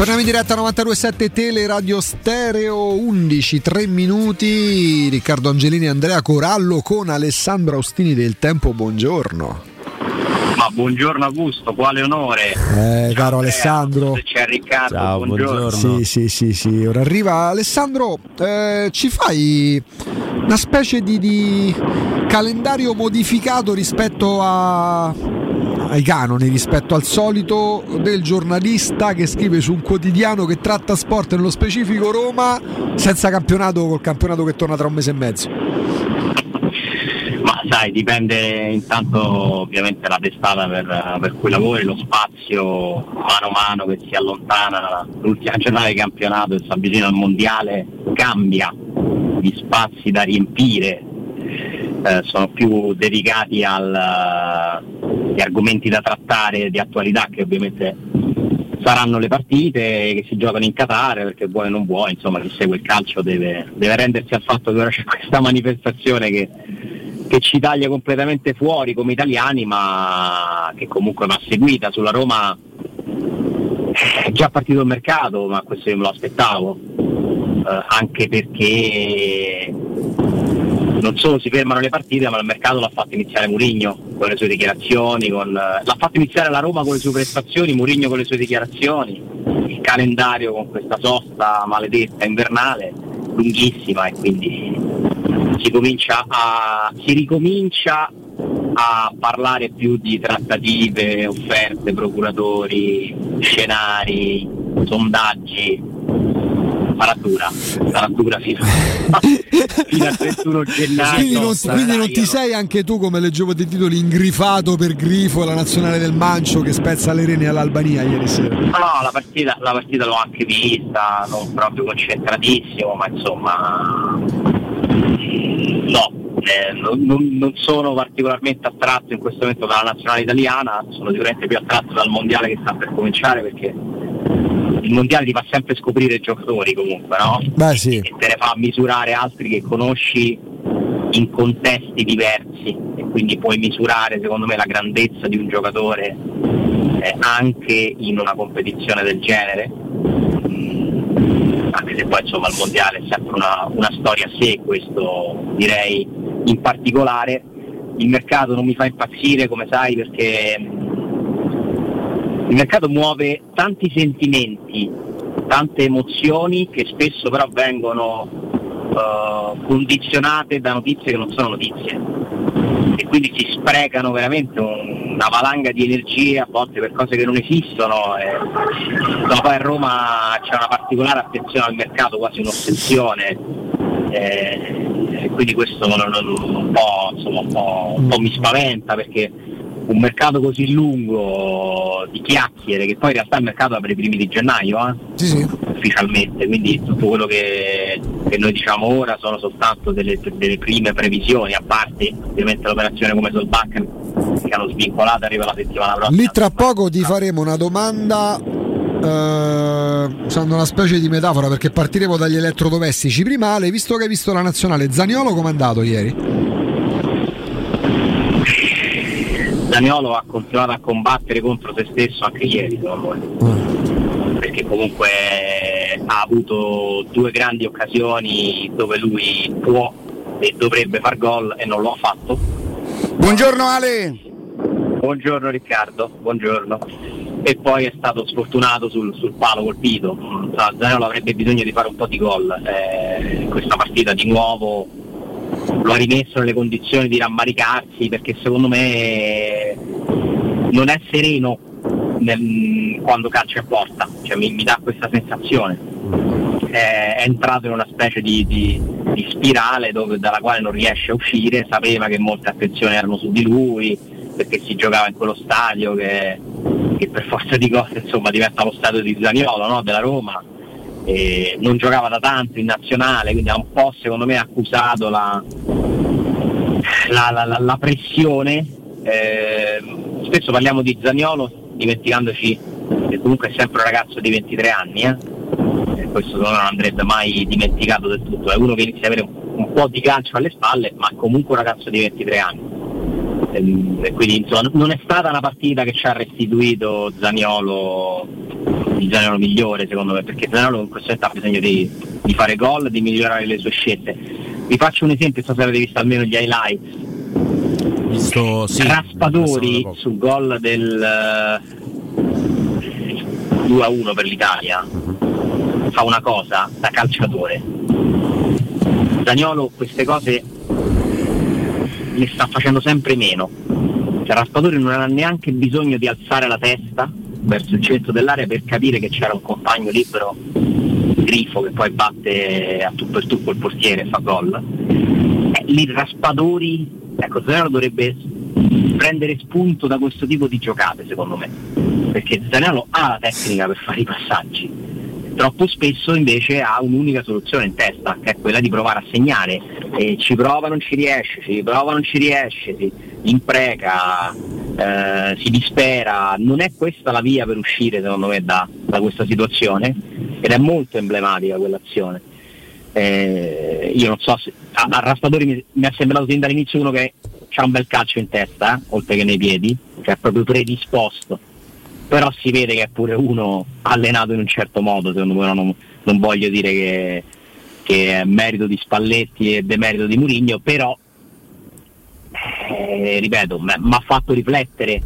Torniamo in diretta 92.7 Tele Radio Stereo 11, 3 minuti. Riccardo Angelini e Andrea Corallo con Alessandro Austini del Tempo. Buongiorno. Ma buongiorno Augusto, quale onore. Eh, caro Alessandro. C'è Riccardo, Ciao, buongiorno. buongiorno. Sì, sì, sì, sì. Ora arriva Alessandro. eh, ci fai una specie di, di calendario modificato rispetto a, ai canoni, rispetto al solito del giornalista che scrive su un quotidiano che tratta sport, nello specifico Roma, senza campionato, col campionato che torna tra un mese e mezzo. Ma sai, dipende intanto ovviamente la testata per, per cui lavori, lo spazio mano a mano che si allontana, l'ultima giornata di campionato e si avvicina al mondiale cambia, gli spazi da riempire eh, sono più dedicati al, agli argomenti da trattare di attualità che ovviamente saranno le partite che si giocano in Qatar perché vuoi o non vuoi, insomma chi segue il calcio deve, deve rendersi al fatto che ora c'è questa manifestazione che, che ci taglia completamente fuori come italiani ma che comunque va seguita. Sulla Roma è già partito il mercato ma questo io me lo aspettavo eh, anche perché non solo si fermano le partite, ma il mercato l'ha fatto iniziare Murigno con le sue dichiarazioni, con, eh, l'ha fatto iniziare la Roma con le sue prestazioni, Murigno con le sue dichiarazioni, il calendario con questa sosta maledetta invernale, lunghissima e quindi si, a, si ricomincia a parlare più di trattative, offerte, procuratori, scenari, sondaggi, sarà dura fino, fino al 31 gennaio. Quindi non, quindi non ti sei anche tu, come leggevo dei titoli, ingrifato per grifo la nazionale del Mancio che spezza le rene all'Albania ieri sera. No, la partita, la partita l'ho anche vista, non proprio concentratissimo, ma insomma no, eh, non- non sono particolarmente attratto in questo momento dalla nazionale italiana, sono sicuramente più attratto dal mondiale che sta per cominciare perché il mondiale ti fa sempre scoprire giocatori comunque, no? Beh sì. E te ne fa misurare altri che conosci in contesti diversi e quindi puoi misurare secondo me la grandezza di un giocatore eh, anche in una competizione del genere Mm, anche se poi insomma il mondiale è sempre una, una storia a sé questo direi in particolare il mercato non mi fa impazzire come sai perché mm, il mercato muove tanti sentimenti tante emozioni che spesso però vengono eh, condizionate da notizie che non sono notizie. E quindi si sprecano veramente un- una valanga di energie a volte per cose che non esistono e insomma, poi a Roma c'è una particolare attenzione al mercato, quasi un'ossessione. E quindi questo un, po', insomma, un, po', un po' mi spaventa perché un mercato così lungo di chiacchiere che poi in realtà il mercato apre i primi di gennaio eh? Sì, sì. ufficialmente, quindi tutto quello che, che noi diciamo ora sono soltanto delle, delle prime previsioni, a parte ovviamente l'operazione come Solbakken che hanno svincolato arriva la settimana prossima. Lì tra poco ti faremo una domanda eh, usando una specie di metafora perché partiremo dagli elettrodomestici. Prima Ale, visto che hai visto la nazionale, Zaniolo com'è andato ieri? Daniolo ha continuato a combattere contro se stesso anche ieri, secondo me. perché comunque ha avuto due grandi occasioni dove lui può e dovrebbe far gol e non lo ha fatto. Buongiorno Ale. Buongiorno Riccardo, buongiorno. E poi è stato sfortunato sul, sul palo colpito. Mm, sa, Zaniolo avrebbe bisogno di fare un po' di gol. Eh, questa partita di nuovo lo ha rimesso nelle condizioni di rammaricarsi perché secondo me non è sereno nel- quando calcia in porta, cioè, mi, mi dà questa sensazione. È, è entrato in una specie di, di- di spirale dove- dalla quale non riesce a uscire, sapeva che molte attenzioni erano su di lui, perché si giocava in quello stadio che, che per forza di cose insomma, diventa lo stadio di Zaniolo, no? della Roma. Non giocava da tanto in nazionale, quindi ha un po' secondo me accusato la, la, la- la- pressione. Eh, spesso parliamo di Zaniolo dimenticandoci che comunque è sempre un ragazzo di 23 anni, eh? Questo non andrebbe mai dimenticato del tutto, è uno che inizia ad avere un, un po' di calcio alle spalle, ma comunque un ragazzo di 23 anni. Ehm, E quindi insomma, non è stata una partita che ci ha restituito Zaniolo di Zanello migliore secondo me, perché Zanello in questo momento ha bisogno di, di fare gol, di migliorare le sue scelte. Vi faccio un esempio, se avete visto almeno gli highlights. Visto, sì, Raspadori sul gol del uh, 2-1 per l'Italia fa una cosa da calciatore. Zaniolo queste cose le sta facendo sempre meno. Cioè Raspadori non ha neanche bisogno di alzare la testa verso il centro dell'area per capire che c'era un compagno libero grifo che poi batte a tutto il tuffo il portiere e fa gol. Eh, lì Raspadori, ecco Zanello dovrebbe prendere spunto da questo tipo di giocate secondo me, perché Zanello ha la tecnica per fare i passaggi, troppo spesso invece ha un'unica soluzione in testa, che è quella di provare a segnare, e ci prova, non ci riesce, ci prova, non ci riesce, si impreca, eh, si dispera, non è questa la via per uscire secondo me da, da questa situazione ed è molto emblematica quell'azione. Eh, io non so se a, a Raspadori mi, mi, è sembrato sin dall'inizio uno che ha un bel calcio in testa, eh, oltre che nei piedi, che è proprio predisposto però si vede che è pure uno allenato in un certo modo, secondo me non, non voglio dire che, che, è merito di Spalletti e demerito di Murigno, però eh, ripeto, mi ha fatto riflettere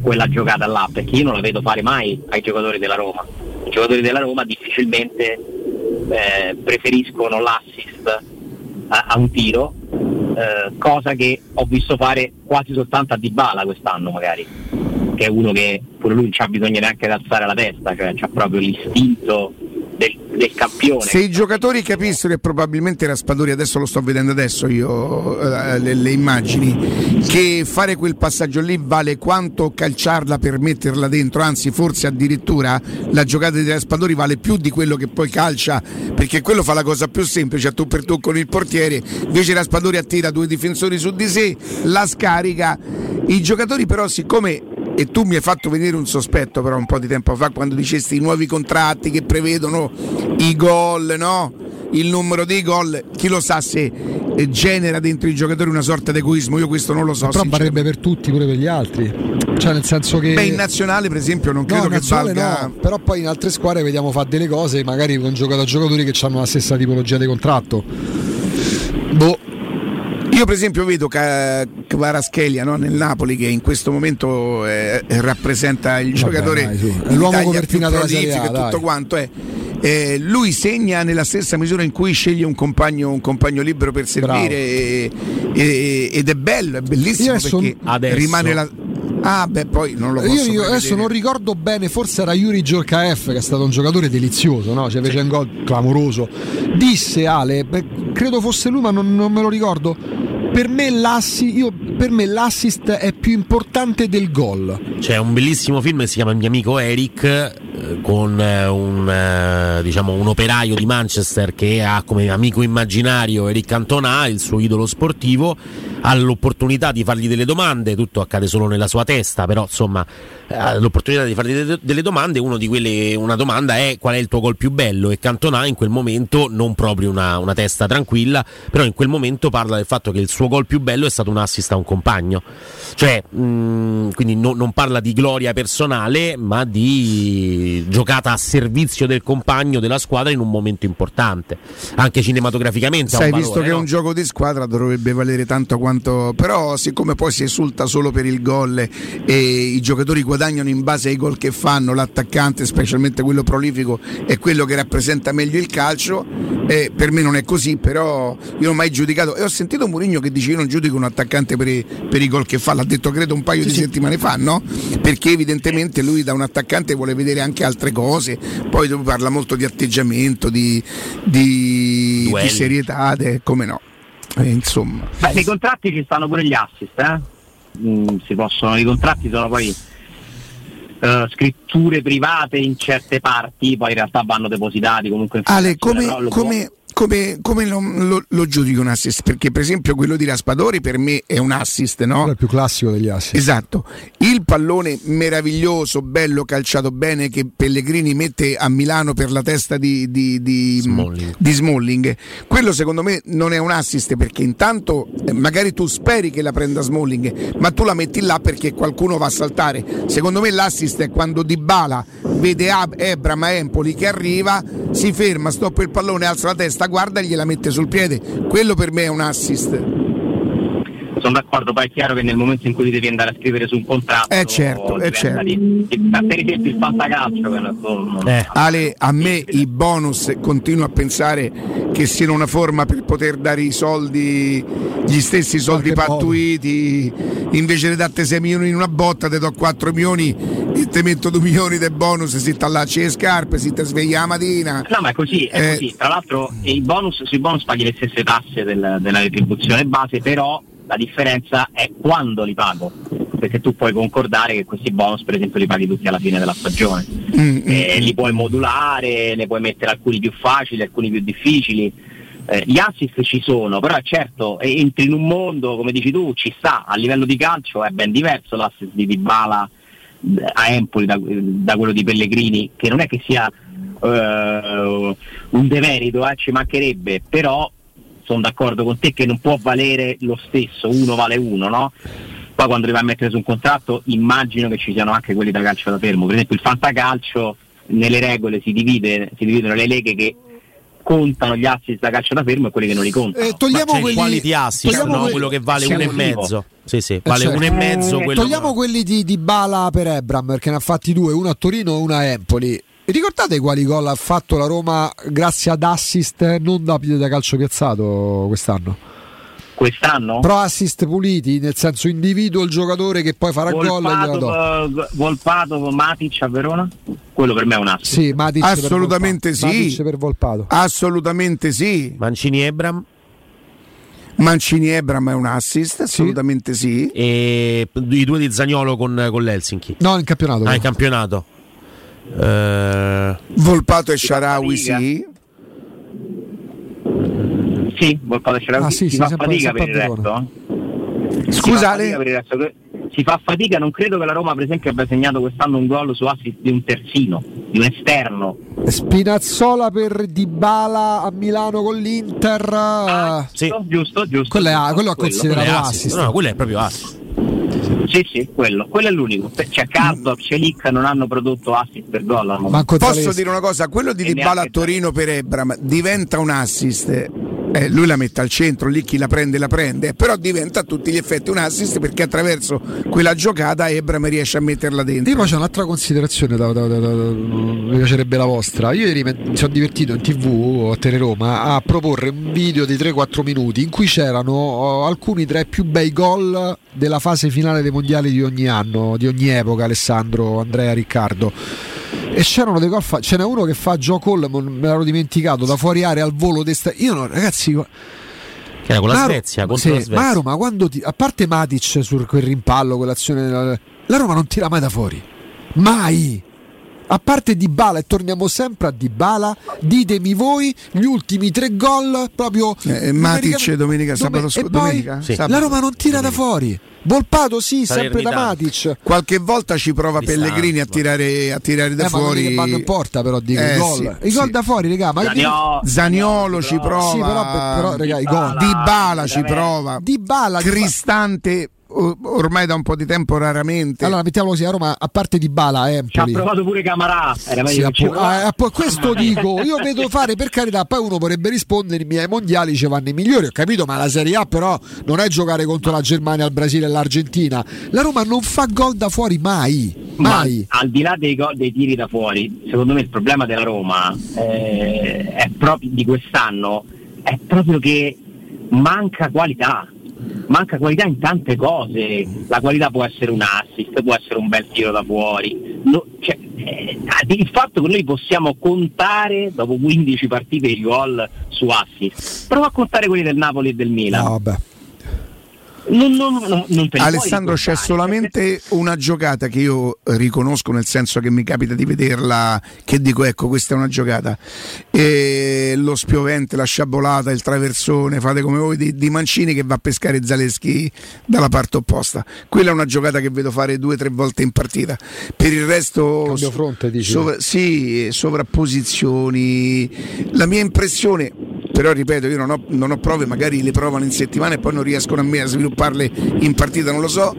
quella giocata là, perché io non la vedo fare mai ai giocatori della Roma. I giocatori della Roma difficilmente eh, preferiscono l'assist a, a un tiro, eh, cosa che ho visto fare quasi soltanto a Dybala quest'anno magari che è uno che pure lui non ha bisogno neanche di alzare la testa, cioè ha proprio l'istinto del, del, campione. Se i giocatori capissero, e probabilmente Raspadori adesso lo sto vedendo adesso io eh, le, le, immagini, che fare quel passaggio lì vale quanto calciarla per metterla dentro, anzi forse addirittura la giocata di Raspadori vale più di quello che poi calcia, perché quello fa la cosa più semplice, a tu per tu con il portiere, invece Raspadori attira due difensori su di sé, la scarica. I giocatori però siccome e tu mi hai fatto venire un sospetto però un po' di tempo fa quando dicesti i nuovi contratti che prevedono i gol, no? il numero dei gol, chi lo sa se eh, genera dentro i giocatori una sorta di egoismo, io questo non lo so. Però varrebbe per tutti, pure per gli altri. Cioè nel senso che... Beh, in nazionale per esempio non credo no, che valga... No, però poi in altre squadre vediamo fare delle cose magari con giocatori che hanno la stessa tipologia di contratto. Boh, io per esempio vedo Kvaraschelia no? nel Napoli che in questo momento eh, rappresenta il Vabbè, giocatore dai, è l'uomo copertina della Serie A, e tutto quanto è. Eh, lui segna nella stessa misura in cui sceglie un compagno, un compagno libero per servire e, e, ed è bello, è bellissimo perché adesso, rimane la, Ah, beh, poi non lo posso Io, io adesso non ricordo bene, forse era Yuri Giorkaeff che è stato un giocatore delizioso, no? Cioè fece un gol clamoroso. Disse Ale, beh, credo fosse lui, ma non, non me lo ricordo. Per me, io, per me, l'assist è più importante del gol. C'è un bellissimo film che si chiama Il mio amico Eric con eh, un, eh, diciamo, un operaio di Manchester che ha come amico immaginario Eric Cantona, il suo idolo sportivo ha l'opportunità di fargli delle domande, tutto accade solo nella sua testa, però insomma ha l'opportunità di fargli delle domande, quelle, una domanda è qual è il tuo gol più bello? E Cantona in quel momento non proprio una, una, testa tranquilla, però in quel momento parla del fatto che il suo gol più bello è stato un assist a un compagno, cioè mh, mm, quindi no, non parla di gloria personale ma di giocata a servizio del compagno della squadra in un momento importante, anche cinematograficamente. Sai, valore, visto che no? un gioco di squadra dovrebbe valere tanto quanto quanto però siccome poi si esulta solo per il gol e i giocatori guadagnano in base ai gol che fanno l'attaccante specialmente quello prolifico è quello che rappresenta meglio il calcio eh, per me non è così però io non ho mai giudicato e ho sentito Mourinho che dice io non giudico un attaccante per i, per i gol che fa l'ha detto credo un paio sì, di sì. settimane fa no? perché evidentemente lui da un attaccante vuole vedere anche altre cose poi parla molto di atteggiamento di, di, di serietà come no eh, insomma. Beh, nei contratti ci stanno pure gli assist, eh? mm, si possono, i contratti sono poi uh, scritture private in certe parti, poi in realtà vanno depositati comunque in Ale, come, come, come, come lo, lo, lo, giudico un assist? Perché per esempio quello di Raspadori per me è un assist, no? È il più classico degli assist. Esatto. Il pallone meraviglioso, bello, calciato bene che Pellegrini mette a Milano per la testa di, di, di, Smalling. di Smalling. Quello secondo me non è un assist perché intanto eh, magari tu speri che la prenda Smalling, ma tu la metti là perché qualcuno va a saltare. Secondo me l'assist è quando Dybala vede Ebram a Empoli che arriva, si ferma, stoppa il pallone, alza la testa, guarda e gliela mette sul piede. Quello per me è un assist sono d'accordo, poi è chiaro che nel momento in cui devi andare a scrivere su un contratto eh certo, eh certo. Di, di, per esempio il fantacalcio non, eh. Ale, a me i bonus continuo a pensare che siano una forma per poter dare i soldi gli stessi soldi pattuiti invece di date 6 milioni in una botta ti do 4 milioni e ti metto 2 milioni del bonus si ti allacci le scarpe si ti sveglia la mattina no ma è così, è eh. così. tra l'altro i bonus, sui bonus paghi le stesse tasse del, della retribuzione base però la differenza è quando li pago, perché tu puoi concordare che questi bonus per esempio li paghi tutti alla fine della stagione. Mm, eh, li puoi modulare, ne puoi mettere alcuni più facili, alcuni più difficili. Eh, gli assist ci sono, però certo entri in un mondo, come dici tu, ci sta, a livello di calcio è ben diverso l'assist di Dybala eh, a Empoli da, da quello di Pellegrini, che non è che sia uh, un demerito, eh, ci mancherebbe, però sono d'accordo con te che non può valere lo stesso, uno vale uno, no? Poi quando li vai a mettere su un contratto immagino che ci siano anche quelli da calcio da fermo, per esempio il fantacalcio nelle regole si, divide, si dividono le leghe che contano gli assist da calcio da fermo e quelli che non li contano. Eh, togliamo quelli, quality assist, no? quelli, quello che vale uno e mezzo. Sì, sì, vale certo. uno e mezzo. Eh, togliamo quelli di, di, Bala per Ebram, perché ne ha fatti due, uno a Torino e uno a Empoli. Ricordate quali gol ha fatto la Roma grazie ad assist non da, da calcio piazzato quest'anno? Quest'anno? Pro assist puliti, nel senso individuo il giocatore che poi farà gol e. Volpato Matic a Verona? Quello per me è un assist. Sì, Matic Assolutamente per sì. Matic per Volpato. Assolutamente sì. Mancini Ebram? Mancini Ebram è un assist, assolutamente sì. sì. E i due di Zagnolo con, con l'Helsinki? No, in campionato. Ah, in campionato. Eh... Volpato e Sharawi sì. Sì, Volpato e Sharawi ah, sì, si, si fa fatica per il resto. Scusate. Si fa fatica, non credo che la Roma per esempio abbia segnato quest'anno un gol su assist di un terzino, di un esterno. Spinazzola per Dybala a Milano con l'Inter. Ah, sì. Giusto, giusto. Quello, è, quello, è considerato assist. assist. No, quello è proprio assist. Sì, sì, quello, quello è l'unico. C'è Cardo, Celic non hanno prodotto assist per gol. Posso dire una cosa, quello di Dybala a Torino per Ebram diventa un assist eh, lui la mette al centro, lì chi la prende la prende, però diventa a tutti gli effetti un assist perché attraverso quella giocata Ebram riesce a metterla dentro. Io poi c'è un'altra considerazione, da, da, da, mi piacerebbe la vostra. Io ieri mi sono divertito in tv a Teleroma a proporre un video di 3-4 minuti in cui c'erano oh, alcuni tra i più bei gol della fase finale dei mondiali di ogni anno, di ogni epoca, Alessandro, Andrea, Riccardo e c'erano dei gol fa- ce n'è uno che fa Joe Cole me l'ero dimenticato da fuori area al volo desta- io no, ragazzi che era con la Svezia contro sì, la Svezia. Ma Roma quando ti- a parte Matic su quel rimpallo quell'azione la Roma non tira mai da fuori. Mai a parte Di Bala e torniamo sempre a Di Bala ditemi voi gli ultimi tre gol proprio eh, Matic domenica, sabato e domenica, sì. la Roma non tira domenica. da fuori Volpato sì, sempre da Matic. Qualche volta ci prova Pellegrini a tirare, a tirare da eh, fuori. Ma vanno in porta però dico eh, i gol. Sì, I gol sì. da fuori, raga, ma Zaniolo, Zaniolo ci prova. Sì, però, però raga, i gol. Di Bala ci prova. Di Bala Cristante ormai da un po' di tempo raramente. Allora, mettiamolo così, a Roma, a parte di Bala, Empoli. Ci ha provato pure Camarà. Era sì, appu- ah, questo dico, io vedo fare per carità, poi uno potrebbe rispondermi ai mondiali ci vanno i migliori, ho capito, ma la Serie A però non è giocare contro la Germania, il Brasile e l'Argentina. La Roma non fa gol da fuori mai. mai. Ma, al di là dei, gol, dei tiri da fuori, secondo me il problema della Roma eh, è proprio di quest'anno è proprio che manca qualità manca qualità in tante cose, la qualità può essere un assist, può essere un bel tiro da fuori, no, cioè, eh, il fatto che noi possiamo contare dopo 15 partite i gol su assist, prova a contare quelli del Napoli e del Milan. No, non, non, non Alessandro c'è solamente una giocata che io riconosco nel senso che mi capita di vederla che dico ecco questa è una giocata. E lo spiovente la sciabolata il traversone fate come voi di, di, Mancini che va a pescare Zaleschi dalla parte opposta. Quella è una giocata che vedo fare due o tre volte in partita. Per il resto Cambio fronte dici? sovra, sì sovrapposizioni. La mia impressione però ripeto io non ho, non ho, prove magari le provano in settimana e poi non riescono a me a svilupparle in partita non lo so.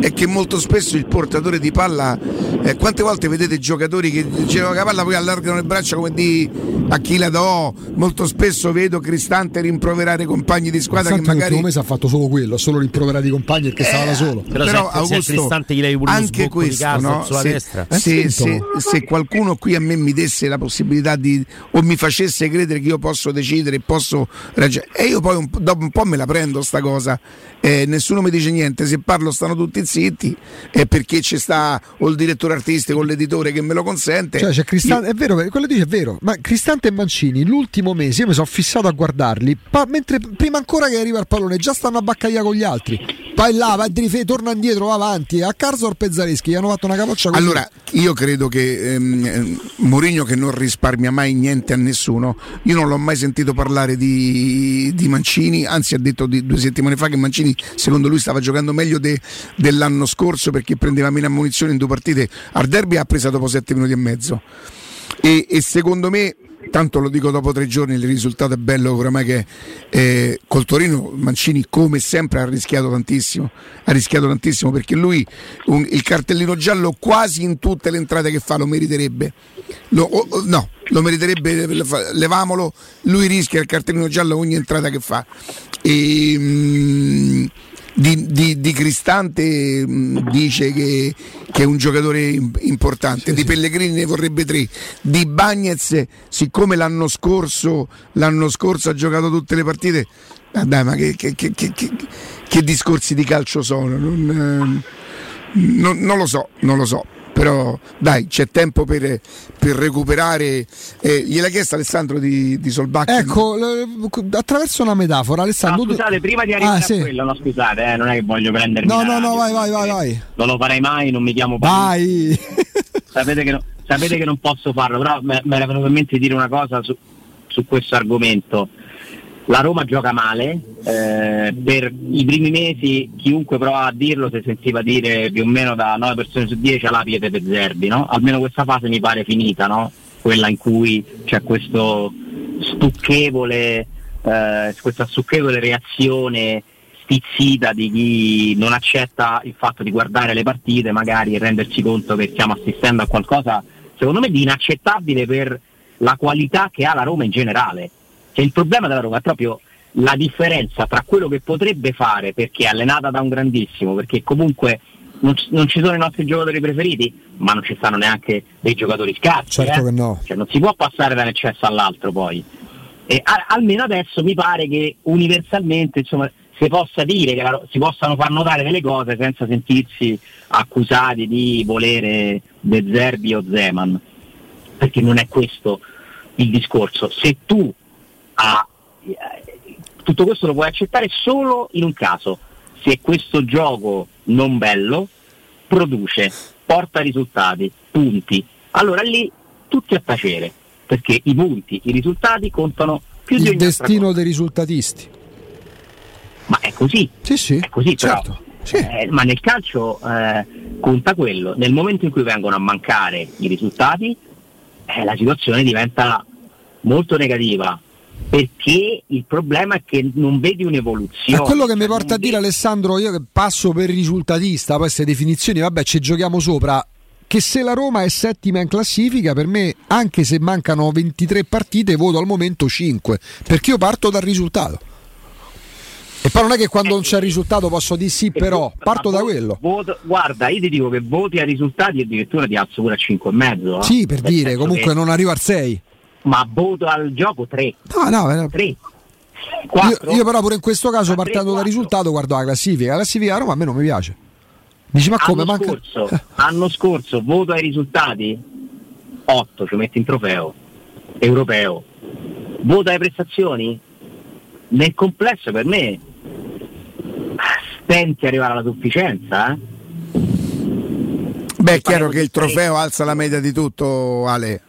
È che molto spesso il portatore di palla eh, quante volte vedete giocatori che girano la palla poi allargano le braccia come di a chi la do? Molto spesso vedo Cristante rimproverare compagni di squadra Cristante che magari mese ha fatto solo quello solo rimproverare i compagni perché eh, stava da solo. Però, però se, Augusto, se Cristante gli dai pure anche questo caso, no? sulla se, destra. se, se, se qualcuno qui a me mi desse la possibilità di o mi facesse credere che io posso decidere posso ragionare e io poi un, dopo un po' me la prendo sta cosa. Eh, nessuno mi dice niente se parlo stanno tutti zitti è perché ci sta o il direttore artistico o l'editore che me lo consente. Cioè c'è Cristante io... è vero quello che dice è vero ma Cristante e Mancini l'ultimo mese io mi sono fissato a guardarli pa- mentre prima ancora che arriva il pallone già stanno a baccagliare con gli altri vai là, vai drife, torna indietro, va avanti. A Carzor Pezzaleschi gli hanno fatto una capoccia così. Allora, io credo che ehm, Mourinho che non risparmia mai niente a nessuno, io non l'ho mai sentito parlare di, di Mancini, anzi ha detto di, due settimane fa che Mancini secondo lui stava giocando meglio de, dell'anno scorso perché prendeva meno ammunizione in due partite. Al derby ha preso dopo sette minuti e mezzo. E, e secondo me tanto lo dico dopo tre giorni, il risultato è bello oramai che eh, col Torino Mancini come sempre ha rischiato tantissimo, ha rischiato tantissimo perché lui un, il cartellino giallo quasi in tutte le entrate che fa lo meriterebbe, lo, oh, no, lo meriterebbe, levamolo, lui rischia il cartellino giallo ogni entrata che fa. E, mm, di, di, di, Cristante mh, dice che, che, è un giocatore importante, sì, di Pellegrini ne vorrebbe tre, di Bagnez, siccome l'anno scorso, l'anno scorso ha giocato tutte le partite, ah dai, ma che, che, che, discorsi di calcio sono? Non, eh, non, non lo so, non lo so però dai c'è tempo per, per recuperare. Eh, gliel'ha chiesto Alessandro di, di Solbacchi? Ecco attraverso una metafora Alessandro no, scusate prima di arrivare ah, a sì. quello no scusate eh, non è che voglio prendermi no no no vai vai vai, vai. non lo farei mai non mi chiamo vai. Sapete che, no, sapete che non posso farlo però mi era venuto in mente di dire una cosa su, su questo argomento la Roma gioca male, eh, per i primi mesi chiunque prova a dirlo si sentiva dire più o meno da 9 persone su 10 alla piede per Zerbi, no? almeno questa fase mi pare finita, no? quella in cui c'è questo stucchevole, eh, questa stucchevole reazione stizzita di chi non accetta il fatto di guardare le partite magari e rendersi conto che stiamo assistendo a qualcosa secondo me di inaccettabile per la qualità che ha la Roma in generale cioè, il problema della Roma è proprio la differenza tra quello che potrebbe fare perché è allenata da un grandissimo, perché comunque non, non, ci sono i nostri giocatori preferiti, ma non ci stanno neanche dei giocatori scarsi. Certo eh? che no. Cioè, non si può passare da un eccesso all'altro poi. E a, almeno adesso mi pare che universalmente insomma, si possa dire che la, si possano far notare delle cose senza sentirsi accusati di volere De Zerbi o Zeman. Perché non è questo il discorso. Se tu a, tutto questo lo puoi accettare solo in un caso, se questo gioco non bello produce, porta risultati, punti, allora lì tutti a tacere, perché i punti, i risultati contano più Il di ogni destino dei risultatisti. Ma è così. Sì, sì. È così, certo. Però, sì. eh, ma nel calcio eh, conta quello. Nel momento in cui vengono a mancare i risultati, eh, la situazione diventa molto negativa perché il problema è che non vedi un'evoluzione. È quello che mi cioè, porta a dire vedi... Alessandro, io che passo per risultatista, poi queste definizioni, vabbè, ci giochiamo sopra. Che se la Roma è settima in classifica, per me, anche se mancano 23 partite, voto al momento 5, perché io parto dal risultato. E poi non è che quando non c'è il risultato posso dire sì, però parto da quello. Voto, guarda, io ti dico che voti ai risultati addirittura ti alzo pure a 5,5. Eh? Sì, per dire, comunque che... non arriva al 6 ma voto al gioco 3. No, no, 3. Io, io, però pure in questo caso, partendo dal risultato, guardo la classifica. La classifica a Roma a me non mi piace. Dici, ma come? Anno, manca... scorso, anno scorso, voto ai risultati 8, ci metti in trofeo europeo. Voto alle prestazioni? Nel complesso per me intenti arrivare alla sufficienza, eh? Beh, è chiaro che il trofeo alza la media di tutto, Ale.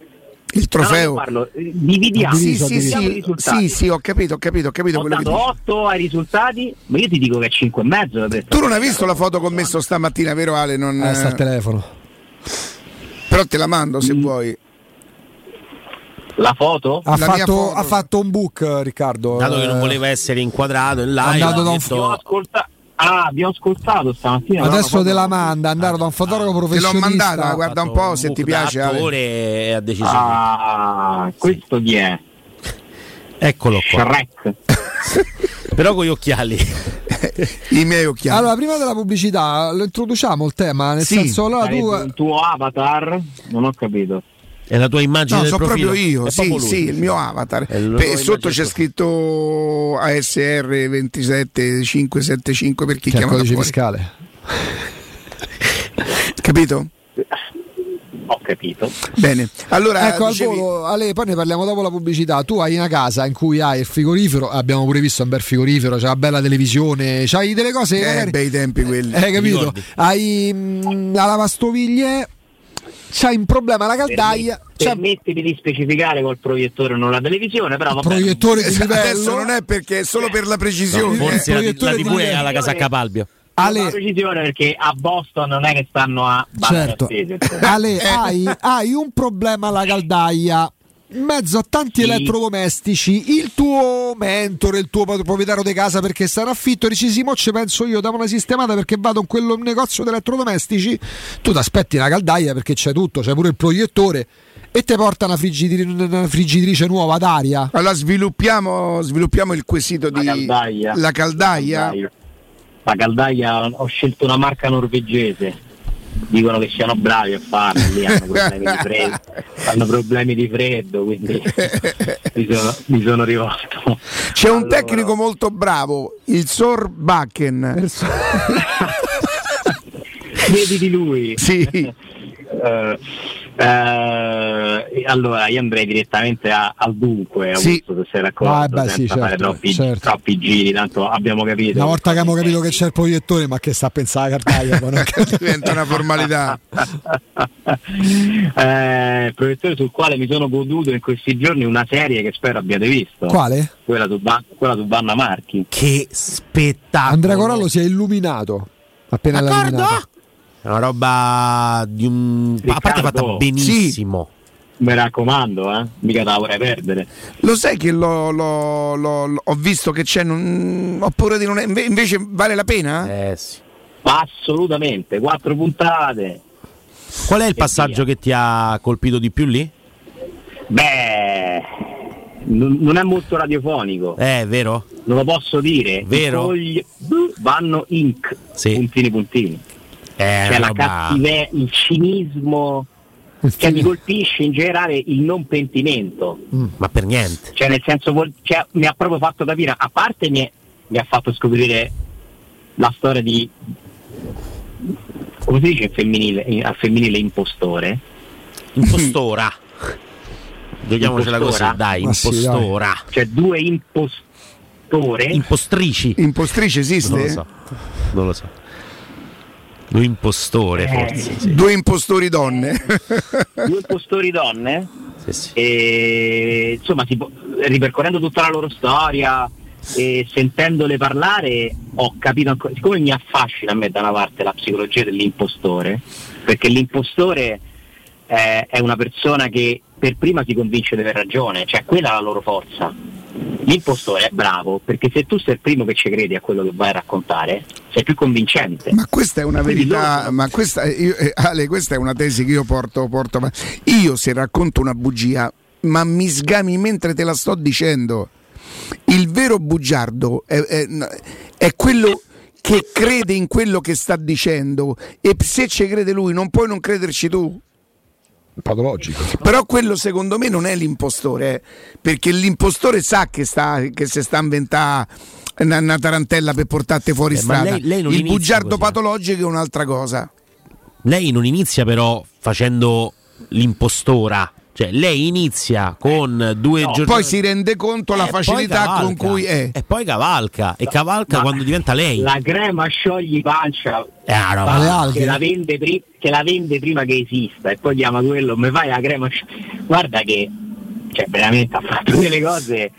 Il trofeo. No, parlo, eh, dividiamo. Sì, Diviso, sì, diviso. sì, sì, sì, ho capito, ho capito, ho capito Ho quello che dato dici. 8 ai risultati, ma io ti dico che è 5 e mezzo. Tu non hai visto la foto che ho messo stamattina, vero Ale? Non, Eh, sta al telefono. però te la mando se vuoi. La foto? Ha La fatto, foto. ha fatto un book, Riccardo. Dato che non eh, voleva essere inquadrato in live, Andato ha da un detto- Abbiamo ascolta- Ah, abbiamo ascoltato stamattina. Adesso te la manda, andare da un fotografo Te l'ho professionista. mandata, guarda un po' se ti piace. Ale. attore ha deciso. Ah, questo chi è? Eccolo qua. Shrek. Però con gli occhiali. I miei occhiali. Allora, prima della pubblicità, lo introduciamo il tema, nel Sì. senso, allora tu... Un tuo avatar? Non ho capito. È la tua immagine No, del so profilo. proprio io, È sì, proprio sì, il mio avatar. Il Pe- sotto c'è scritto ASR 27575 per chi Che il chiama da codice fuori. fiscale. Capito? Ho capito. Bene. Allora, Ecco, al dicevi- volo, Ale, poi ne parliamo dopo la pubblicità. Tu hai una casa in cui hai il frigorifero, abbiamo pure visto un bel frigorifero, c'è una bella televisione, c'hai delle cose eh, magari... bei tempi quelli. Hai capito? ricordi? Hai mm, la lavastoviglie, c'hai un problema alla caldaia, Permettimi di specificare col proiettore non la televisione, però va bene. proiettore di Esatto, Adesso livello. non è perché è solo per la No, precisione. forse la, proiettore la di TV è alla casacca Palbio. Ale- precisione perché a Boston non è che stanno a Certo. Ale, hai, hai un problema alla caldaia. In mezzo a tanti Sì. elettrodomestici, il tuo mentore, il tuo proprietario di casa perché sta in affitto, dici sì, mo ci penso io, dammi una sistemata perché vado in quel negozio di elettrodomestici. Tu ti aspetti la caldaia perché c'è tutto, c'è pure il proiettore e ti porta una, frigidri- una friggitrice nuova d'aria. Allora sviluppiamo, sviluppiamo il quesito La di caldaia. la caldaia. La caldaia, ho scelto una marca norvegese. Dicono che siano bravi a farla, lì hanno problemi di freddo, hanno problemi di freddo quindi mi sono, mi sono rivolto. C'è un Allora, tecnico molto bravo, il Sor Bakken. Vedi di lui. Sì. Eh, eh, allora io andrei direttamente a- al dunque Sì. Augusto, se sei d'accordo Ah, beh, senza sì, fare certo, troppi, certo. troppi giri tanto abbiamo capito Una volta che abbiamo capito che c'è il proiettore, ma che sta a pensare poi non- Diventa una formalità. eh, il proiettore sul quale mi sono goduto in questi giorni una serie che spero abbiate visto Quale? quella su, Ba- quella su Vanna Marchi Che spettacolo. Andrea Corallo si è illuminato appena l'ha D'accordo? È una roba di un. A parte Riccardo. fatta benissimo. mi raccomando eh? mica te la vorrei perdere Lo sai che l'ho, l'ho- l'ho- l'ho- ho visto che c'è, non, ho paura di non... inve- Invece vale la pena? Eh sì. assolutamente quattro puntate Qual è il E passaggio via. che ti ha colpito di più lì? beh non non è molto radiofonico Eh, vero? non lo posso dire Vero? I fogli vanno inc Sì. puntini puntini È cioè la roba- cattiveria il cinismo che mi colpisce in generale il non pentimento Ma per niente. cioè nel senso cioè, mi ha proprio fatto capire a parte mi, mi ha fatto scoprire la storia di come si dice in femminile, in- al femminile impostore Impostora. Giochiamocela Impostora? così, dai, Ma sì, impostora. cioè due impostore Impostrici. Impostrice esiste? Non lo so. Non lo so. Lo impostore, Eh. forse. Sì. Due impostori donne. due impostori donne Sì, sì. e insomma può- ripercorrendo tutta la loro storia e sentendole parlare ho capito ancora siccome mi affascina a me da una parte la psicologia dell'impostore perché l'impostore eh, è una persona che per prima si convince di aver ragione cioè quella è la loro forza l'impostore è bravo perché se tu sei il primo che ci credi a quello che vai a raccontare sei più convincente Ma questa è una Quindi verità, loro- ma questa, io- eh, Ale, questa è una tesi che io porto, porto. Io se racconto una bugia, ma mi sgami mentre te la sto dicendo. Il vero bugiardo è, è- è quello che crede in quello che sta dicendo e se ci crede lui non puoi non crederci tu. Patologico. Però quello secondo me non è l'impostore, eh, perché l'impostore sa che, sta, che si sta a inventare una, una tarantella per portarti fuori Eh, strada. lei- lei Il bugiardo così, eh. patologico è un'altra cosa. Lei non inizia però facendo l'impostora. Cioè, lei inizia con due No, giorni. Poi si rende conto la e poi facilità con cui è. E poi cavalca. E cavalca Ma quando diventa lei. La crema sciogli pancia È una roba. le che la, vende pri- che la vende prima che esista e poi chiama quello, mi fai la crema sciogli. Guarda che cioè, veramente ha fatto delle cose.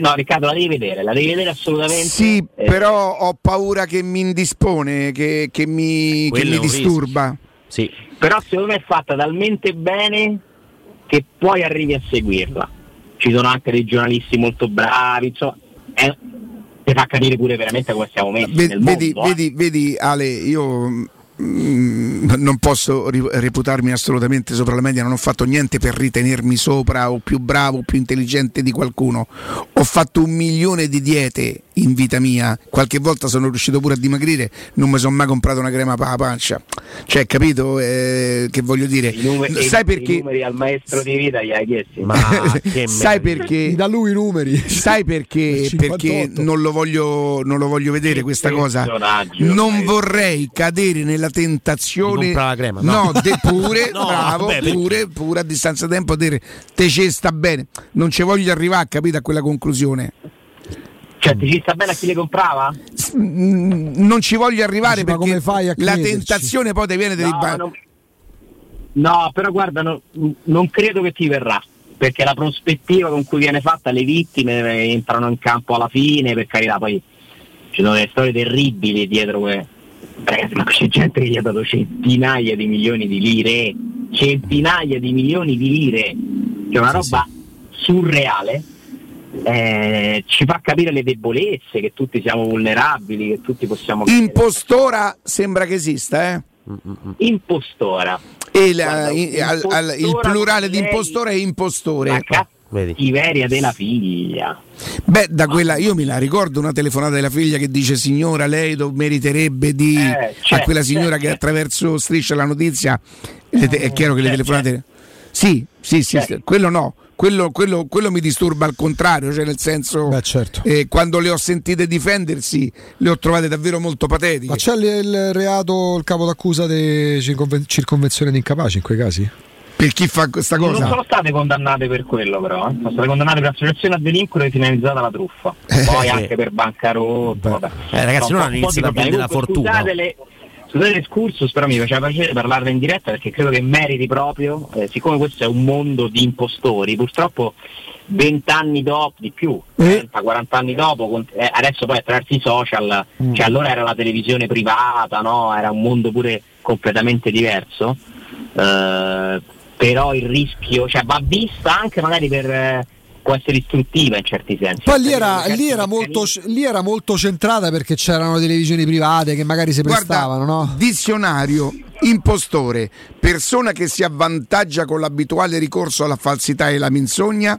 No, Riccardo, la devi vedere, la devi vedere assolutamente. Sì, Eh, però ho paura che mi indispone, che, che mi, che Quello mi disturba. Sì. però secondo me è fatta talmente bene che poi arrivi a seguirla. Ci sono anche dei giornalisti molto bravi, insomma, è- ti fa capire pure veramente come siamo messi vedi, mondo. eh. vedi, vedi, Ale, io mm, non posso reputarmi assolutamente sopra la media, non ho fatto niente per ritenermi sopra o più bravo o più intelligente di qualcuno. Ho fatto un milione di diete in vita mia, qualche volta sono riuscito pure a dimagrire, non mi sono mai comprato una crema per la pancia. Cioè, capito eh, che voglio dire? I numeri, Sai i- perché? I numeri al maestro di vita gli hai chiesti? Ma che Sai perché? Da lui i numeri. Sai perché? 58. Perché non lo voglio, non lo voglio vedere Che questa cosa. Non ormai. vorrei cadere nella tentazione. La crema, no. No, de- pure, No, bravo, vabbè, perché- pure, pure a distanza di tempo dire te ci sta bene. Non ci voglio arrivare, capito, a quella conclusione. Cioè, ti ci sta bene a chi le comprava? S- mm, Non ci voglio arrivare ma perché come fai a la tentazione poi ti viene dei No, ba- non- no, però guarda, no- non credo che ti verrà. Perché la prospettiva con cui viene fatta, le vittime entrano in campo alla fine, per carità, poi ci sono delle storie terribili dietro que- Ragazzi, ma c'è gente che gli ha dato centinaia di milioni di lire, centinaia di milioni di lire, cioè una Sì, roba surreale. Eh, ci fa capire le debolezze, che tutti siamo vulnerabili, che tutti possiamo. Impostora sembra che esista, eh? impostora. E la- Guarda, i- al- al- il impostora plurale di impostore è impostore. La cattiveria della figlia. Beh, da quella io mi la ricordo una telefonata della figlia che dice signora lei do- meriterebbe di Eh, a certo, quella signora che certo. attraverso striscia la notizia te- è chiaro che le certo, telefonate Sì, sì, sì, Certo. quello no. Quello, quello- quello mi disturba al contrario, cioè nel senso Beh, certo. eh, quando le ho sentite difendersi le ho trovate davvero molto patetiche. Ma c'è il, il reato, il capo d'accusa di circonven- circonvenzione di incapaci in quei casi? Per chi fa questa Non cosa? sono state condannate per quello però, eh. sono state condannate per associazione a delinquere finalizzata alla truffa. Poi Eh, anche per bancarotta. Eh, ragazzi, No, loro un hanno iniziato a problemi. vendere la fortuna. Scusate le- scusate l'escursus, però mi faceva piacere parlarne in diretta perché credo che meriti proprio, eh, siccome questo è un mondo di impostori, purtroppo 20 anni dopo, di più, Eh. 40 anni dopo, eh, adesso poi attraverso i social, Mm. cioè allora era la televisione privata, no? era un mondo pure completamente diverso, eh, però il rischio cioè, va vista anche magari per... può essere istruttiva in certi sensi. Poi lì Perché era, lì era molto, lì era molto centrata perché c'erano televisioni private che magari si Guarda, prestavano, no? dizionario, impostore, persona che si avvantaggia con l'abituale ricorso alla falsità e la menzogna,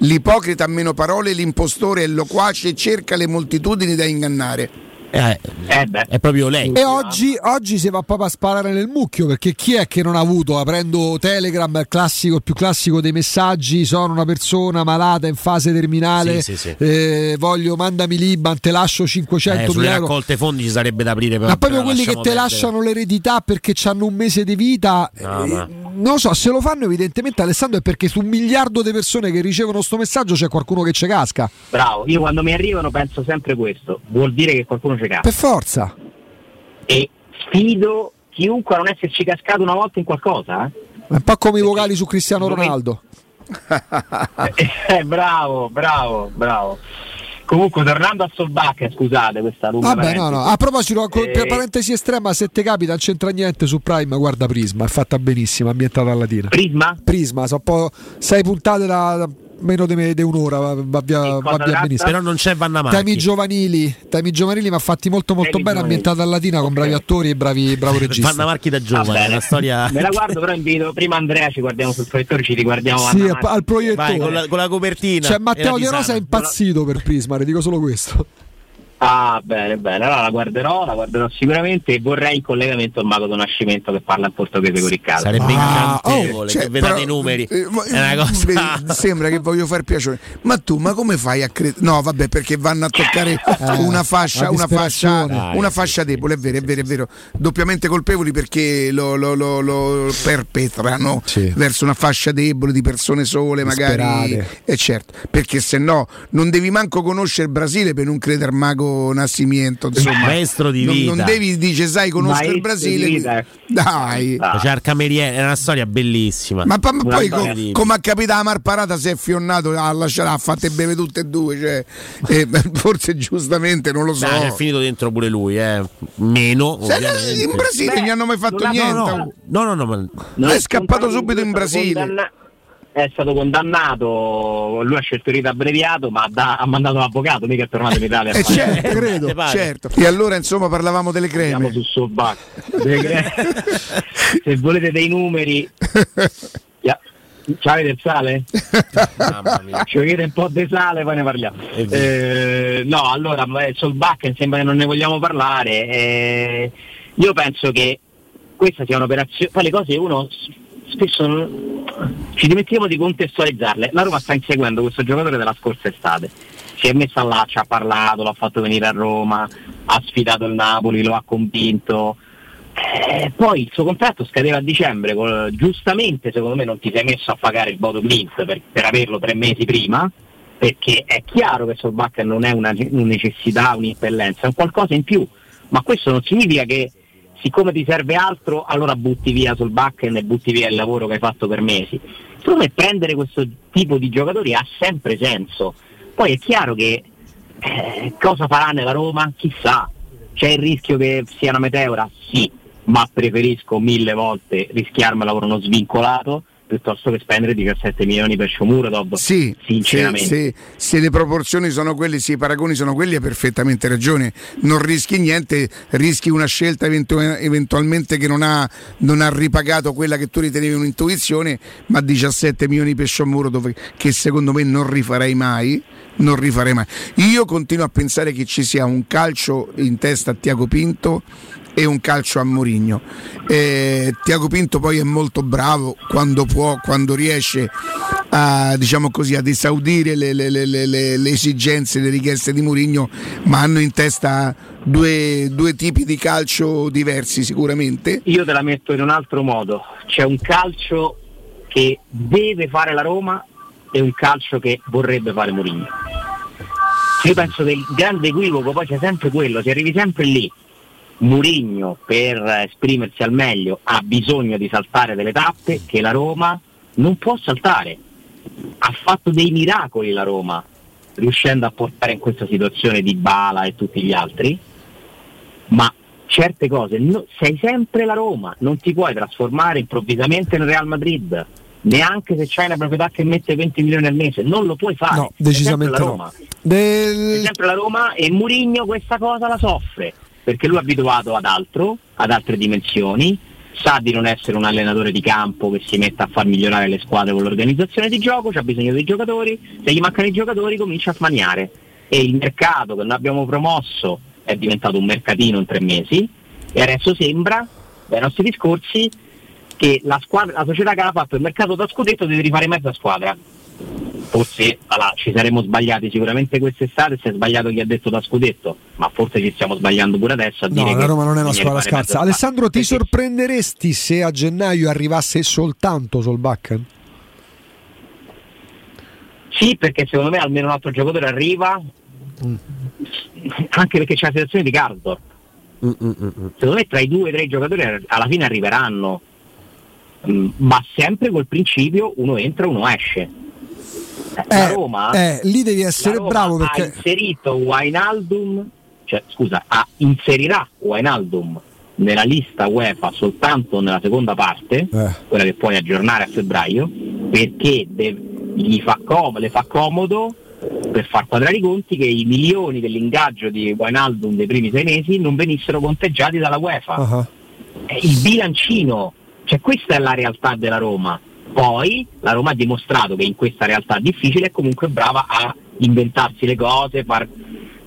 l'ipocrita a meno parole, l'impostore è loquace e cerca le moltitudini da ingannare. Eh, Eh beh. è proprio lei. E oggi, oggi si va proprio a sparare nel mucchio perché chi è che non ha avuto, aprendo Telegram, il, classico, il più classico dei messaggi, sono una persona malata in fase terminale, Sì, sì, sì. eh, voglio mandami l'Iban, te lascio 500 Eh, sulle euro. raccolte fondi ci sarebbe da aprire per Ma proprio quelli che te perdere. lasciano l'eredità perché hanno un mese di vita, No, eh, ma- non so, se lo fanno evidentemente Alessandro è perché su un miliardo di persone che ricevono sto messaggio c'è qualcuno che ci casca. Bravo, io quando mi arrivano penso sempre questo, vuol dire che qualcuno ci Per casca. forza. E sfido chiunque a non esserci cascato una volta in qualcosa. Eh? È un po' come i vocali su Cristiano Ronaldo. Eh, bravo, bravo, bravo. Comunque, tornando a Solbacca, scusate questa lunga Vabbè, no, no. A proposito, Eh, per parentesi estrema, se te capita, non c'entra niente su Prime, guarda Prisma, è fatta benissimo, ambientata a Latina. Prisma? Prisma, so un po' sei puntate da, da meno di me- di un'ora, va, va via, va via benissimo. Però non c'è Vanna Temi Marchi. giovanili, temi giovanili, ma fatti molto molto Temi bene, ambientata a Latina con bravi attori e bravi, bravo regista. Vanna Marchi da Va giovane, una storia. Me la guardo, però invito prima Andrea, ci guardiamo sul proiettore, ci riguardiamo Sì, al, proiettore. Vai con la, con la copertina. Cioè, Matteo la Di Rosa è impazzito per Prisma, dico solo questo. Ah, bene, bene, allora la guarderò, la guarderò sicuramente e vorrei in collegamento il mago del nascimento che parla in portoghese con Riccardo. Sarebbe Ah, incantevole oh, cioè, che vedate però, i numeri. eh, ma- È una cosa. sembra che voglio far piacere. Ma tu, ma come fai a credere? No, vabbè, perché vanno a toccare una fascia, una fascia. Dai, una fascia debole, è vero, è vero, è vero. Doppiamente colpevoli perché lo, lo- lo- lo perpetrano Sì. verso una fascia debole di persone sole, magari. E certo, perché se no non devi manco conoscere il Brasile per non credere al mago Nascimento, insomma. Maestro di Non- vita. Non, devi dice sai conosco Maestro il Brasile. Dai. Ah. C'è il cameriere, è una storia bellissima. Ma, ma poi co- come ha capitato a Marparata si è fionnato a lasciare ha fatte beve tutte e due cioè, eh, forse giustamente non lo so Dai, c'è finito dentro pure lui, eh. Meno, Se- in Brasile Beh, non hanno mai fatto non niente No, no, no, no, no, ma Non è scappato subito in è Brasile. condanna- È stato condannato, lui ha scelto il rito abbreviato, ma da- ha mandato l'avvocato, mica è tornato in Italia. a Eh, fare- certo, credo, certo. e allora insomma parlavamo delle Andiamo creme su Sobac. Se volete dei numeri, ya- c'avete il sale? Ci chiede un po' di sale, poi ne parliamo. Eh, no, allora, eh, sul Bakken sembra che non ne vogliamo parlare. eh, io penso che questa sia un'operazione. Poi le cose uno spesso non- ci dimentichiamo di contestualizzarle. La Roma sta inseguendo questo giocatore della scorsa estate. Si è messa là, ci ha parlato, l'ha fatto venire a Roma, ha sfidato il Napoli, lo ha convinto. Eh, poi il suo contratto scadeva a dicembre, col- giustamente secondo me non ti sei messo a pagare il voto Blitz per, per averlo tre mesi prima, perché è chiaro che Solbakken non è una, una necessità, un'impellenza, è un qualcosa in più, ma questo non significa che siccome ti serve altro allora butti via Solbakken e butti via il lavoro che hai fatto per mesi. Secondo me prendere questo tipo di giocatori ha sempre senso, poi è chiaro che eh, cosa farà nella Roma? Chissà, c'è il rischio che sia una meteora? Sì, ma preferisco mille volte rischiarmela con uno svincolato piuttosto che spendere 17 milioni per Shomurodov. sì, sinceramente. se, se- se le proporzioni sono quelle, se i paragoni sono quelli, hai perfettamente ragione. Non rischi niente, rischi una scelta eventu- eventualmente che non ha, non ha ripagato quella che tu ritenevi un'intuizione, ma 17 milioni per Sciomuro dove, che secondo me non rifarei mai. Non rifarei mai. Io continuo a pensare che ci sia un calcio in testa a Tiago Pinto e un calcio a Mourinho. Eh, Tiago Pinto poi è molto bravo quando può, quando riesce a, diciamo così, ad esaudire le, le- le- le- esigenze, le richieste di Mourinho, ma hanno in testa due, due tipi di calcio diversi sicuramente. Io te la metto in un altro modo. C'è un calcio che deve fare la Roma e un calcio che vorrebbe fare Mourinho. Io penso che il grande equivoco poi c'è sempre quello, si arrivi sempre lì. Mourinho per esprimersi al meglio ha bisogno di saltare delle tappe che la Roma non può saltare. Ha fatto dei miracoli la Roma riuscendo a portare in questa situazione di Bala e tutti gli altri, ma certe cose no- sei sempre la Roma, non ti puoi trasformare improvvisamente nel Real Madrid, neanche se c'hai una proprietà che mette 20 milioni al mese, non lo puoi fare. No, Sei decisamente no. È Del... sempre la Roma e Murigno questa cosa la soffre perché lui è abituato ad altro, ad altre dimensioni, sa di non essere un allenatore di campo che si mette a far migliorare le squadre con l'organizzazione di gioco, c'ha bisogno dei giocatori, se gli mancano i giocatori comincia a smaniare. E il mercato che noi abbiamo promosso è diventato un mercatino in tre mesi e adesso sembra, dai nostri discorsi, che la, squadra, la società che ha fatto il mercato da scudetto deve rifare mezza squadra forse allora, ci saremmo sbagliati sicuramente quest'estate, si è sbagliato chi ha detto da scudetto, ma forse ci stiamo sbagliando pure adesso a No, dire la che Roma non è una squadra scarsa. Alessandro, ti sorprenderesti se a gennaio arrivasse soltanto Solbakken? Sì, perché secondo me almeno un altro giocatore arriva, Mm. anche perché c'è la situazione di Cardor. Mm, mm, mm. Secondo me tra i due o tre giocatori alla fine arriveranno, ma sempre col principio uno entra, uno esce. La Eh, Roma, eh, lì devi essere bravo ha perché inserito Wijnaldum, cioè scusa, ha- inserirà Wijnaldum nella lista UEFA soltanto nella seconda parte, Eh. quella che puoi aggiornare a febbraio, perché de- gli fa com- le fa comodo per far quadrare i conti che i milioni dell'ingaggio di Wijnaldum dei primi sei mesi non venissero conteggiati dalla UEFA. È il bilancino, cioè questa è la realtà della Roma. Poi la Roma ha dimostrato che in questa realtà difficile è comunque brava a inventarsi le cose, far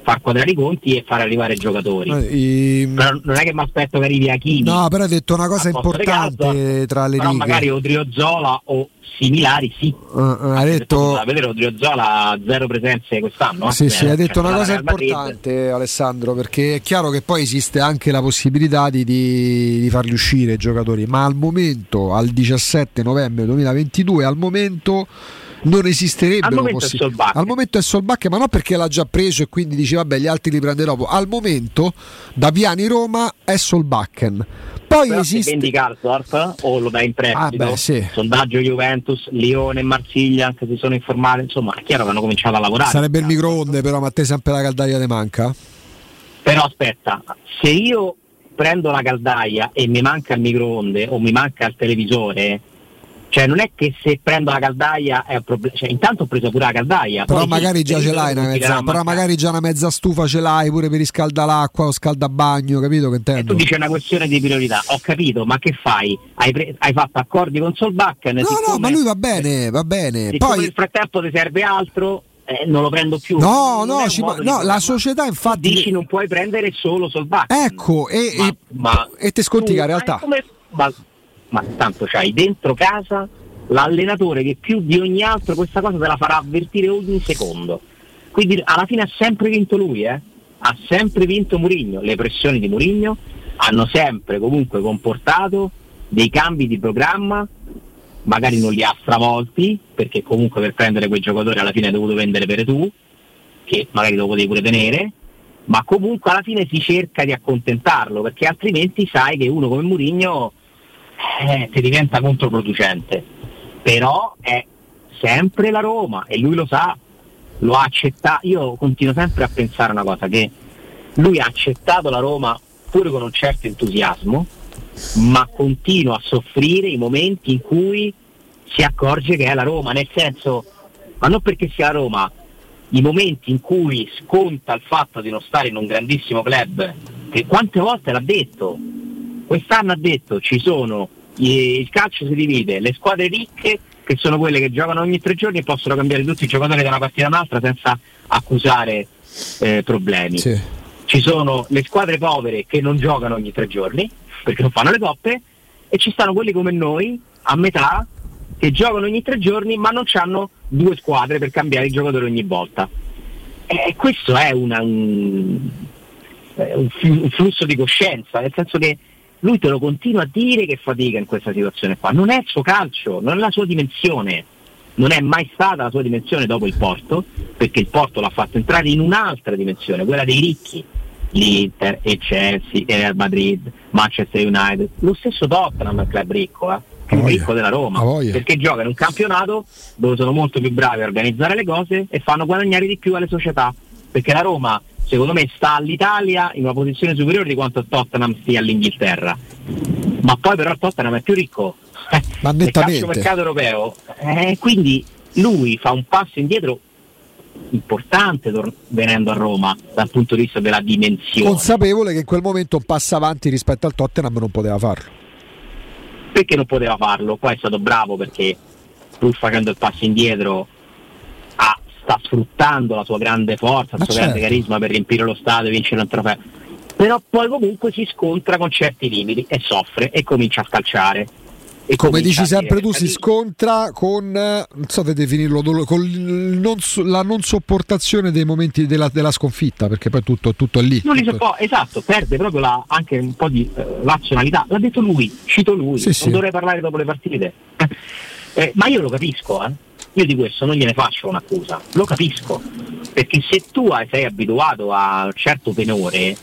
far quadrare i conti e far arrivare i giocatori. Eh, Però non è che mi aspetto che arrivi Achini. No, però hai detto una cosa importante Gazzard, tra le righe. magari Odriozola o similari sì. Eh, eh, hai detto vedere Odriozola zero presenze quest'anno. eh. Sì, sì, Eh, hai detto cioè, una la cosa importante Alessandro, perché è chiaro che poi esiste anche la possibilità di, di- di farli uscire i giocatori, ma al momento, al 17 novembre 2022, al momento non esisterebbe Al momento possi- al momento è Solbacche, ma non perché l'ha già preso e quindi dice vabbè gli altri li prende dopo. Al momento da Piani Roma è Solbakken. Poi Però se esiste vendi Karsdorp o lo dai in prestito, Ah, beh, sì. sondaggio Juventus, Lione e Marsiglia anche si sono informati, insomma è chiaro che hanno cominciato a lavorare. sarebbe il microonde, però ma a te sempre la caldaia te manca? Però aspetta, se io prendo la caldaia e mi manca il microonde o mi manca il televisore, cioè non è che se prendo la caldaia è un problema, cioè intanto ho preso pure la caldaia. Però magari già ce l'hai una mezza, però magari già una mezza stufa ce l'hai pure per riscaldare l'acqua o scaldabagno, capito che E tu intendo? dici è una questione di priorità, ho capito, ma che fai? Hai, pre- hai fatto accordi con Solbakken? No, no, ma lui va bene, va bene. Siccome Poi nel frattempo ti serve altro, eh, non lo prendo più. No, Non no, ci no, la società infatti Dici non puoi prendere solo Solbakken. Ecco, e, Ma- e- ma e te scontica in tu realtà. come- ma, ma tanto c'hai dentro casa l'allenatore che più di ogni altro questa cosa te la farà avvertire ogni secondo. Quindi alla fine ha sempre vinto lui, eh? Ha sempre vinto Murigno. Le pressioni di Murigno hanno sempre comunque comportato dei cambi di programma, magari non li ha stravolti, perché comunque per prendere quei giocatori alla fine hai dovuto vendere per tu, che magari lo potevi pure tenere, ma comunque alla fine si cerca di accontentarlo, perché altrimenti sai che uno come Murigno eh, ti diventa controproducente. Però è sempre la Roma e lui lo sa, lo ha accettato. Io continuo sempre a pensare una cosa, che lui ha accettato la Roma pure con un certo entusiasmo, ma continua a soffrire i momenti in cui si accorge che è la Roma, nel senso, ma non perché sia la Roma, i momenti in cui sconta il fatto di non stare in un grandissimo club, che quante volte l'ha detto, quest'anno ha detto ci sono, il calcio si divide, le squadre ricche che sono quelle che giocano ogni tre giorni e possono cambiare tutti i giocatori da una partita all'altra senza accusare eh, problemi. Sì. Ci sono le squadre povere che non giocano ogni tre giorni perché non fanno le coppe e ci stanno quelli come noi a metà che giocano ogni tre giorni ma non hanno due squadre per cambiare i giocatori ogni volta. E questo è una- un, flu- un flusso di coscienza, nel senso che lui te lo continua a dire che fatica in questa situazione qua. Non è il suo calcio, non è la sua dimensione. Non è mai stata la sua dimensione dopo il Porto, perché il Porto l'ha fatto entrare in un'altra dimensione, quella dei ricchi. L'Inter, il Chelsea, il Real Madrid, Manchester United, lo stesso Tottenham è il club ricco, eh? Voglia. ricco della Roma, perché gioca in un campionato dove sono molto più bravi a organizzare le cose e fanno guadagnare di più alle società, perché la Roma secondo me sta all'Italia in una posizione superiore di quanto il Tottenham stia all'Inghilterra, ma poi però il Tottenham è più ricco Ma nettamente. calcio mercato europeo, eh, quindi lui fa un passo indietro importante tor- venendo a Roma dal punto di vista della dimensione. Consapevole che in quel momento un passo avanti rispetto al Tottenham non poteva farlo. perché non poteva farlo? Poi è stato bravo perché pur facendo il passo indietro sta sfruttando la sua grande forza, il suo grande certo. carisma per riempire lo stadio e vincere un trofeo. Però poi comunque si scontra con certi limiti e soffre e comincia a scalciare. E Come dici sempre tu, si scontra con, non so se definirlo, con non la non sopportazione dei momenti della, della sconfitta, perché poi tutto, tutto è lì. Non li soppo- esatto, perde proprio la- anche un po' di eh, razionalità. L'ha detto lui, cito lui, Sì, non sì. dovrei parlare dopo le partite. Eh, ma io lo capisco, eh. Io di questo non gliene faccio un'accusa, lo capisco. Perché se tu sei abituato a un certo tenore,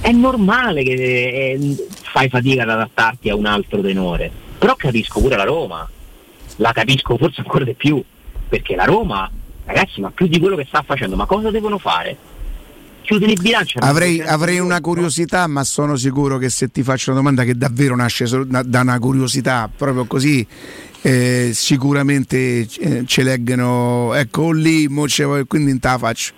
è normale che eh, fai fatica ad adattarti a un altro tenore. Però capisco pure la Roma, la capisco forse ancora di più, perché la Roma, ragazzi, ma più di quello che sta facendo, ma cosa devono fare? Chiudono il bilancio. Avrei, 200 avrei una curiosità, ma sono sicuro che se ti faccio una domanda che davvero nasce da una curiosità, proprio così, eh, sicuramente eh, ce leggono, ecco lì, quindi in ta faccio.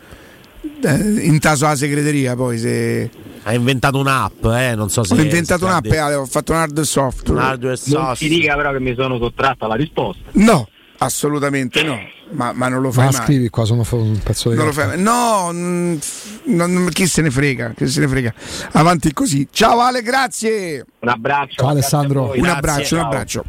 Eh, in taso la segreteria poi se Ha inventato un'app, eh, non so se ho inventato un'app eh, ho fatto un hard detto- software un hardware Non software. si dica però che mi sono sottratto alla risposta. no Assolutamente no, ma, ma non lo fai Ma mai. scrivi qua, sono un pezzo di Non lo carta. fai mai. No, mm, non- chi se ne frega, chi se ne frega. Avanti così. Ciao Ale, grazie. Un abbraccio. Ciao, Alessandro. Un Grazie, abbraccio, un abbraccio.